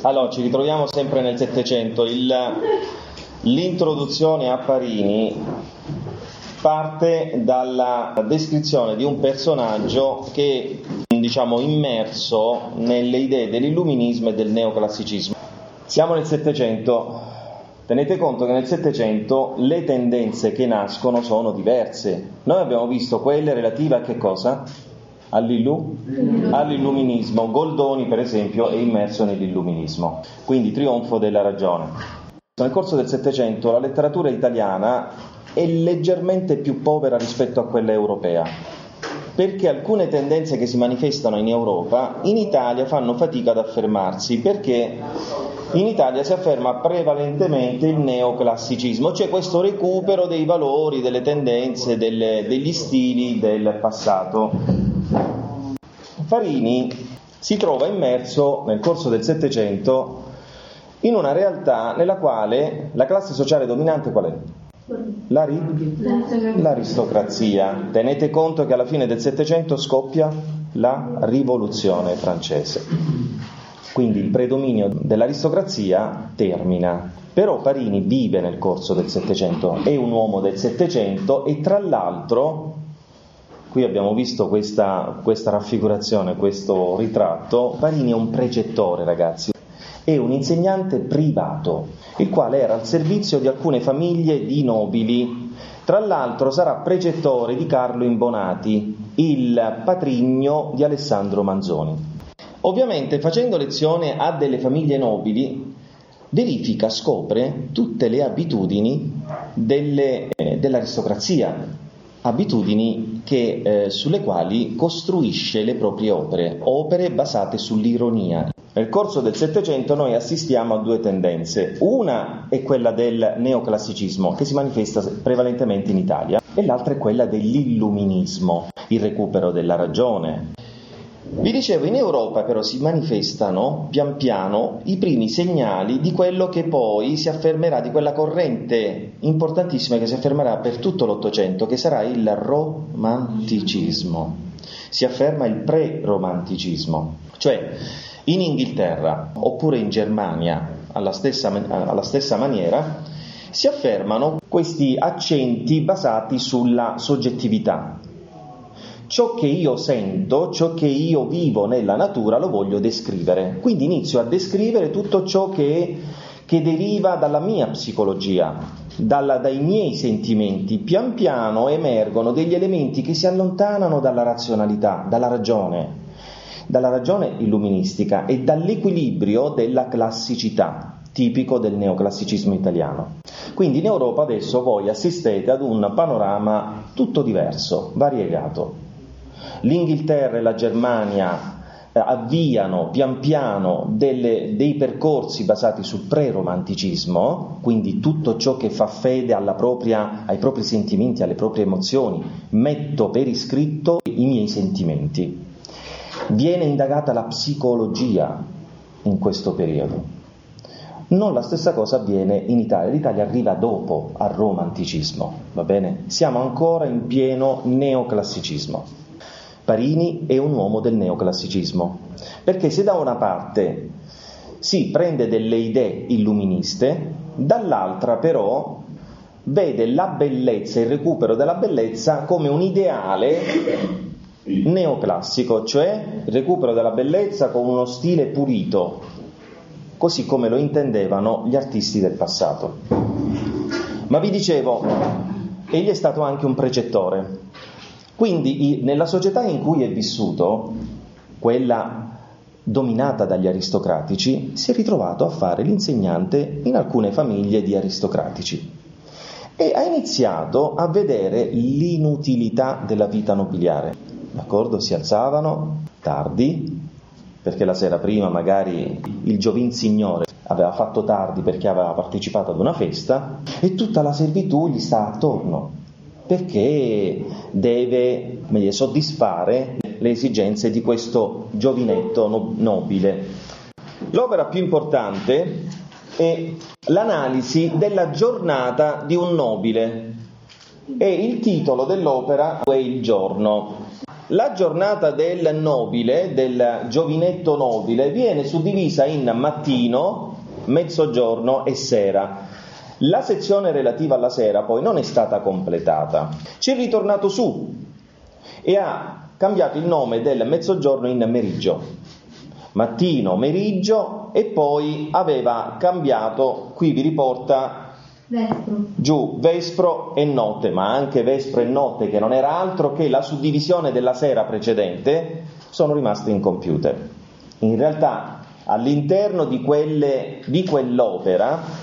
Allora, ci ritroviamo sempre nel Settecento. l'introduzione a Parini parte dalla descrizione di un personaggio che diciamo immerso nelle idee dell'illuminismo e del neoclassicismo. Siamo nel Settecento. Tenete conto che nel Settecento le tendenze che nascono sono diverse. Noi abbiamo visto quelle relative a che cosa? All'illu? All'illuminismo. Goldoni, per esempio, è immerso nell'illuminismo, quindi trionfo della ragione. Nel corso del Settecento la letteratura italiana è leggermente più povera rispetto a quella europea, perché alcune tendenze che si manifestano in Europa in Italia fanno fatica ad affermarsi, perché in Italia si afferma prevalentemente il neoclassicismo, cioè questo recupero dei valori, delle tendenze, delle, degli stili del passato. Farini si trova immerso nel corso del Settecento in una realtà nella quale la classe sociale dominante qual è? La ri- l'aristocrazia. Tenete conto che alla fine del Settecento scoppia la rivoluzione francese. Quindi il predominio dell'aristocrazia termina. Però Parini vive nel corso del Settecento, è un uomo del Settecento e tra l'altro, qui abbiamo visto questa, questa raffigurazione, questo ritratto, Parini è un precettore ragazzi, è un insegnante privato, il quale era al servizio di alcune famiglie di nobili. Tra l'altro sarà precettore di Carlo Imbonati, il patrigno di Alessandro Manzoni. Ovviamente facendo lezione a delle famiglie nobili, verifica, scopre tutte le abitudini delle, eh, dell'aristocrazia, abitudini che, eh, sulle quali costruisce le proprie opere, opere basate sull'ironia, nel corso del Settecento noi assistiamo a due tendenze. Una è quella del neoclassicismo, che si manifesta prevalentemente in Italia, e l'altra è quella dell'illuminismo, il recupero della ragione. Vi dicevo, in Europa però si manifestano pian piano i primi segnali di quello che poi si affermerà, di quella corrente importantissima che si affermerà per tutto l'Ottocento, che sarà il romanticismo. Si afferma il pre-romanticismo, cioè in Inghilterra oppure in Germania, alla stessa, alla stessa maniera, si affermano questi accenti basati sulla soggettività. Ciò che io sento, ciò che io vivo nella natura lo voglio descrivere. Quindi inizio a descrivere tutto ciò che, che deriva dalla mia psicologia, dalla, dai miei sentimenti. Pian piano emergono degli elementi che si allontanano dalla razionalità, dalla ragione, dalla ragione illuministica e dall'equilibrio della classicità, tipico del neoclassicismo italiano. Quindi in Europa adesso voi assistete ad un panorama tutto diverso, variegato. L'Inghilterra e la Germania eh, avviano pian piano delle, dei percorsi basati sul pre-romanticismo, quindi tutto ciò che fa fede propria, ai propri sentimenti, alle proprie emozioni, metto per iscritto i miei sentimenti. Viene indagata la psicologia in questo periodo. Non la stessa cosa avviene in Italia, l'Italia arriva dopo al romanticismo, va bene? Siamo ancora in pieno neoclassicismo. Parini è un uomo del neoclassicismo, perché se da una parte si prende delle idee illuministe, dall'altra però vede la bellezza, il recupero della bellezza come un ideale neoclassico, cioè il recupero della bellezza con uno stile pulito, così come lo intendevano gli artisti del passato. Ma vi dicevo, egli è stato anche un precettore, quindi nella società in cui è vissuto, quella dominata dagli aristocratici, si è ritrovato a fare l'insegnante in alcune famiglie di aristocratici e ha iniziato a vedere l'inutilità della vita nobiliare d'accordo? Si alzavano tardi, perché la sera prima magari il giovin signore aveva fatto tardi perché aveva partecipato ad una festa e tutta la servitù gli sta attorno perché deve dire, soddisfare le esigenze di questo giovinetto no- nobile. L'opera più importante è l'analisi della giornata di un nobile e il titolo dell'opera è Il giorno. La giornata del nobile, del giovinetto nobile, viene suddivisa in mattino, mezzogiorno e sera. La sezione relativa alla sera poi non è stata completata. Ci è ritornato su e ha cambiato il nome del mezzogiorno in meriggio. Mattino, meriggio e poi aveva cambiato, qui vi riporta Vespro. giù Vespro e notte, ma anche Vespro e notte che non era altro che la suddivisione della sera precedente, sono rimaste incompiute. In realtà all'interno di, quelle, di quell'opera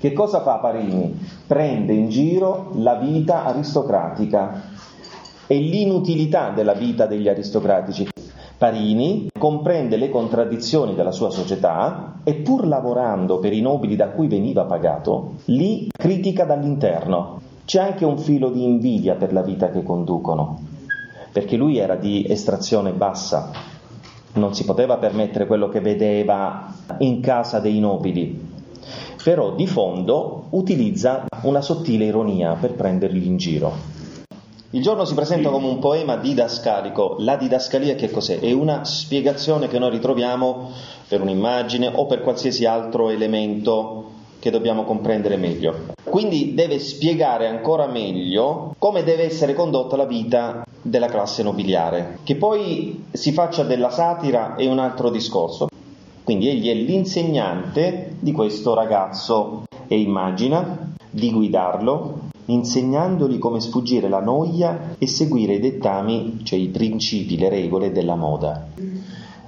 che cosa fa Parini? Prende in giro la vita aristocratica e l'inutilità della vita degli aristocratici. Parini comprende le contraddizioni della sua società e pur lavorando per i nobili da cui veniva pagato, li critica dall'interno. C'è anche un filo di invidia per la vita che conducono, perché lui era di estrazione bassa, non si poteva permettere quello che vedeva in casa dei nobili, però di fondo utilizza una sottile ironia per prenderli in giro. Il giorno si presenta come un poema didascalico. La didascalia che cos'è? È una spiegazione che noi ritroviamo per un'immagine o per qualsiasi altro elemento che dobbiamo comprendere meglio. Quindi deve spiegare ancora meglio come deve essere condotta la vita della classe nobiliare. Che poi si faccia della satira è un altro discorso. Quindi egli è l'insegnante di questo ragazzo e immagina di guidarlo insegnandogli come sfuggire la noia e seguire i dettami, cioè i principi, le regole della moda.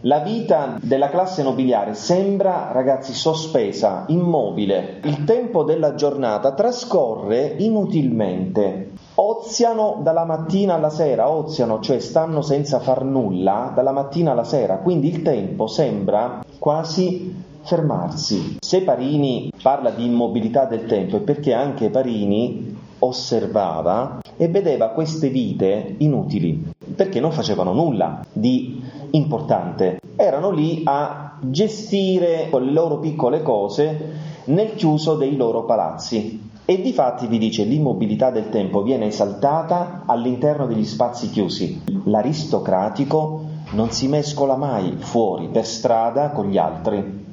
La vita della classe nobiliare sembra, ragazzi, sospesa, immobile. Il tempo della giornata trascorre inutilmente. Oziano dalla mattina alla sera, oziano, cioè stanno senza far nulla dalla mattina alla sera, quindi il tempo sembra quasi fermarsi. Se Parini parla di immobilità del tempo è perché anche Parini osservava e vedeva queste vite inutili, perché non facevano nulla di importante, erano lì a gestire con le loro piccole cose nel chiuso dei loro palazzi. E di fatti vi dice l'immobilità del tempo viene esaltata all'interno degli spazi chiusi. L'aristocratico non si mescola mai fuori per strada con gli altri.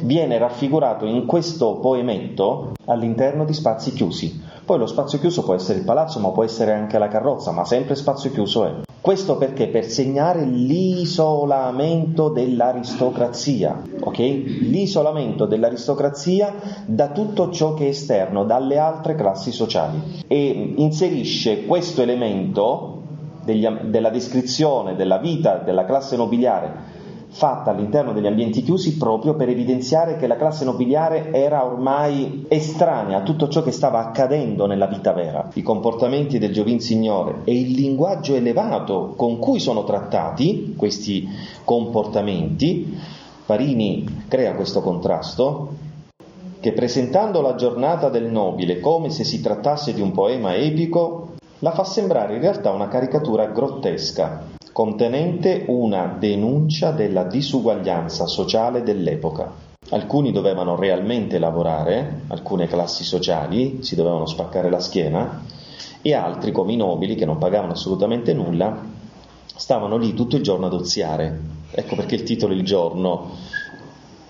Viene raffigurato in questo poemetto all'interno di spazi chiusi. Poi lo spazio chiuso può essere il palazzo, ma può essere anche la carrozza, ma sempre spazio chiuso è. Questo perché? Per segnare l'isolamento dell'aristocrazia, ok? L'isolamento dell'aristocrazia da tutto ciò che è esterno, dalle altre classi sociali. E inserisce questo elemento degli, della descrizione della vita della classe nobiliare fatta all'interno degli ambienti chiusi proprio per evidenziare che la classe nobiliare era ormai estranea a tutto ciò che stava accadendo nella vita vera. I comportamenti del Giovin Signore e il linguaggio elevato con cui sono trattati questi comportamenti, Parini crea questo contrasto che presentando la giornata del nobile come se si trattasse di un poema epico, la fa sembrare in realtà una caricatura grottesca contenente una denuncia della disuguaglianza sociale dell'epoca. Alcuni dovevano realmente lavorare, alcune classi sociali si dovevano spaccare la schiena e altri, come i nobili, che non pagavano assolutamente nulla, stavano lì tutto il giorno ad oziare. Ecco perché il titolo Il giorno,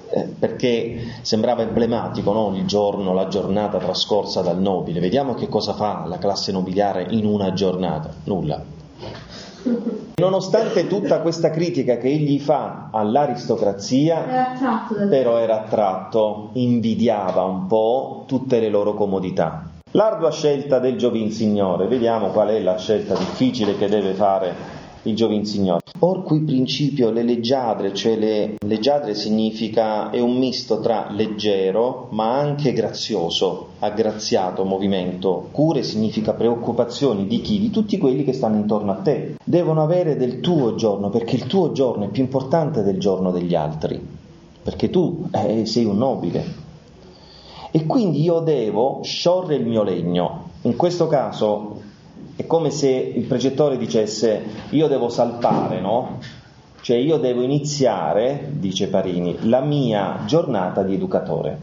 eh, perché sembrava emblematico no? il giorno, la giornata trascorsa dal nobile. Vediamo che cosa fa la classe nobiliare in una giornata. Nulla. Nonostante tutta questa critica che egli fa all'aristocrazia, era però era attratto, invidiava un po' tutte le loro comodità. L'ardua scelta del Giovin Signore, vediamo qual è la scelta difficile che deve fare il Giovinsignore. Or qui principio le leggiadre, cioè le leggiadre significa è un misto tra leggero ma anche grazioso, aggraziato movimento. Cure significa preoccupazioni di chi? Di tutti quelli che stanno intorno a te. Devono avere del tuo giorno perché il tuo giorno è più importante del giorno degli altri, perché tu eh, sei un nobile. E quindi io devo sciorre il mio legno. In questo caso è come se il precettore dicesse io devo salpare, no? Cioè io devo iniziare, dice Parini, la mia giornata di educatore.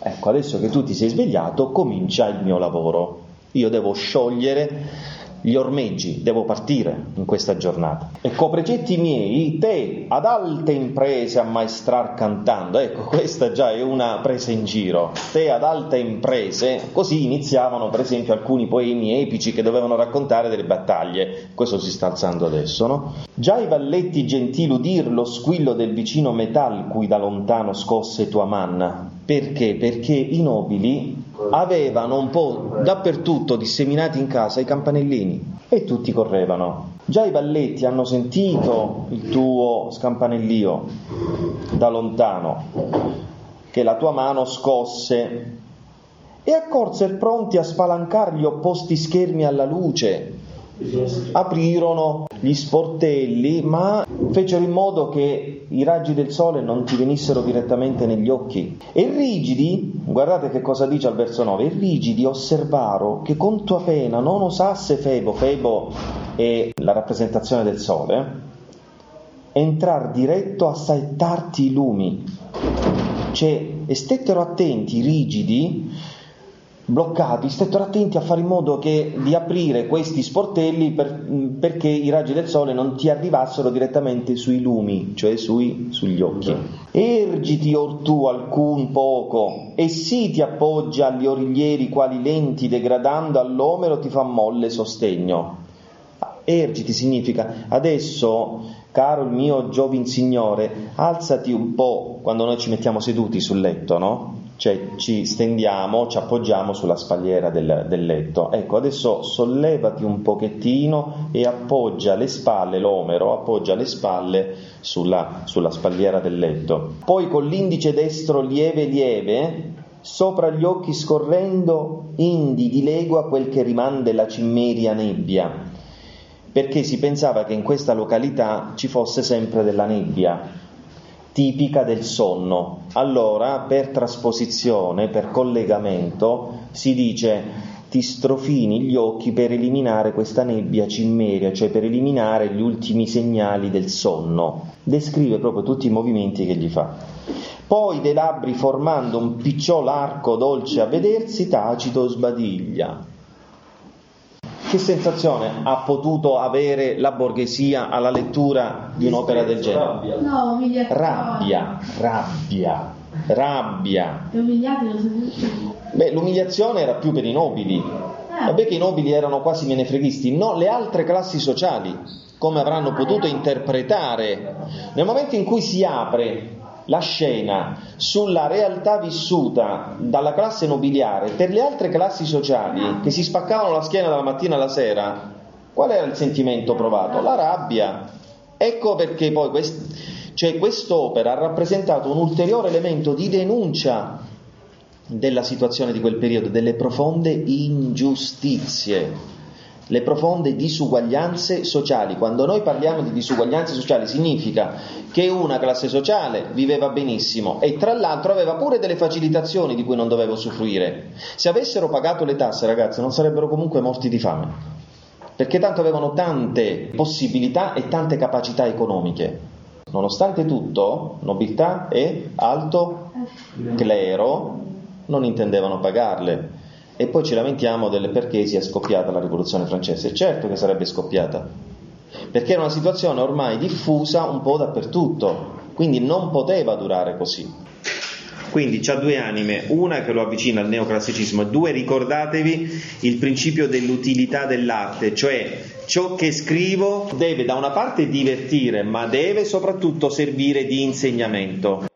Ecco, adesso che tu ti sei svegliato, comincia il mio lavoro. Io devo sciogliere gli ormeggi, devo partire in questa giornata. E coprecetti miei, te ad alte imprese ammaestrar cantando, ecco, questa già è una presa in giro, te ad alte imprese, così iniziavano per esempio alcuni poemi epici che dovevano raccontare delle battaglie, questo si sta alzando adesso, no? Già i valletti gentili udir lo squillo del vicino metal cui da lontano scosse tua manna, perché? Perché i nobili avevano un po' dappertutto disseminati in casa i campanellini e tutti correvano. Già i balletti hanno sentito il tuo scampanellio da lontano, che la tua mano scosse, e accorsero pronti a spalancare gli opposti schermi alla luce. Aprirono gli sportelli, ma fecero in modo che i raggi del sole non ti venissero direttamente negli occhi. E rigidi, guardate che cosa dice al verso 9, e rigidi osservaro che con tua pena non osasse Febo, Febo è la rappresentazione del sole, entrar diretto a saettarti i lumi. Cioè, e stettero attenti, rigidi, bloccati, stettero attenti a fare in modo che, di aprire questi sportelli per, perché i raggi del sole non ti arrivassero direttamente sui lumi, cioè sui, sugli occhi. Ergiti or tu alcun poco e sì ti appoggia agli origlieri quali lenti degradando all'omero ti fa molle sostegno. Ergiti significa adesso, caro il mio giovin signore, alzati un po' quando noi ci mettiamo seduti sul letto, no? Cioè ci stendiamo, ci appoggiamo sulla spalliera del, del, letto. Ecco, adesso sollevati un pochettino e appoggia le spalle, l'omero, appoggia le spalle sulla, sulla spalliera del letto. Poi con l'indice destro lieve lieve, sopra gli occhi scorrendo, indi di legua quel che rimande la cimmeria nebbia, perché si pensava che in questa località ci fosse sempre della nebbia tipica del sonno. Allora, per trasposizione, per collegamento, si dice ti strofini gli occhi per eliminare questa nebbia cimmeria, cioè per eliminare gli ultimi segnali del sonno. Descrive proprio tutti i movimenti che gli fa. Poi dei labbri formando un picciol arco dolce a vedersi, tacito sbadiglia. Che sensazione ha potuto avere la borghesia alla lettura di un'opera del genere? No. Rabbia, rabbia, rabbia. Beh, l'umiliazione era più per i nobili. Eh. Vabbè che i nobili erano quasi menefreghisti, no, le altre classi sociali come avranno potuto interpretare nel momento in cui si apre la scena sulla realtà vissuta dalla classe nobiliare per le altre classi sociali che si spaccavano la schiena dalla mattina alla sera, qual era il sentimento provato? La rabbia. Ecco perché poi quest- cioè quest'opera ha rappresentato un ulteriore elemento di denuncia della situazione di quel periodo, delle profonde ingiustizie le profonde disuguaglianze sociali. Quando noi parliamo di disuguaglianze sociali significa che una classe sociale viveva benissimo e tra l'altro aveva pure delle facilitazioni di cui non doveva usufruire. Se avessero pagato le tasse, ragazzi, non sarebbero comunque morti di fame, perché tanto avevano tante possibilità e tante capacità economiche. Nonostante tutto, nobiltà e alto clero non intendevano pagarle e poi ci lamentiamo del perché sia scoppiata la rivoluzione francese. Certo che sarebbe scoppiata, perché era una situazione ormai diffusa un po' dappertutto, quindi non poteva durare così. Quindi c'ha due anime, una che lo avvicina al neoclassicismo e due ricordatevi il principio dell'utilità dell'arte, cioè ciò che scrivo deve da una parte divertire, ma deve soprattutto servire di insegnamento.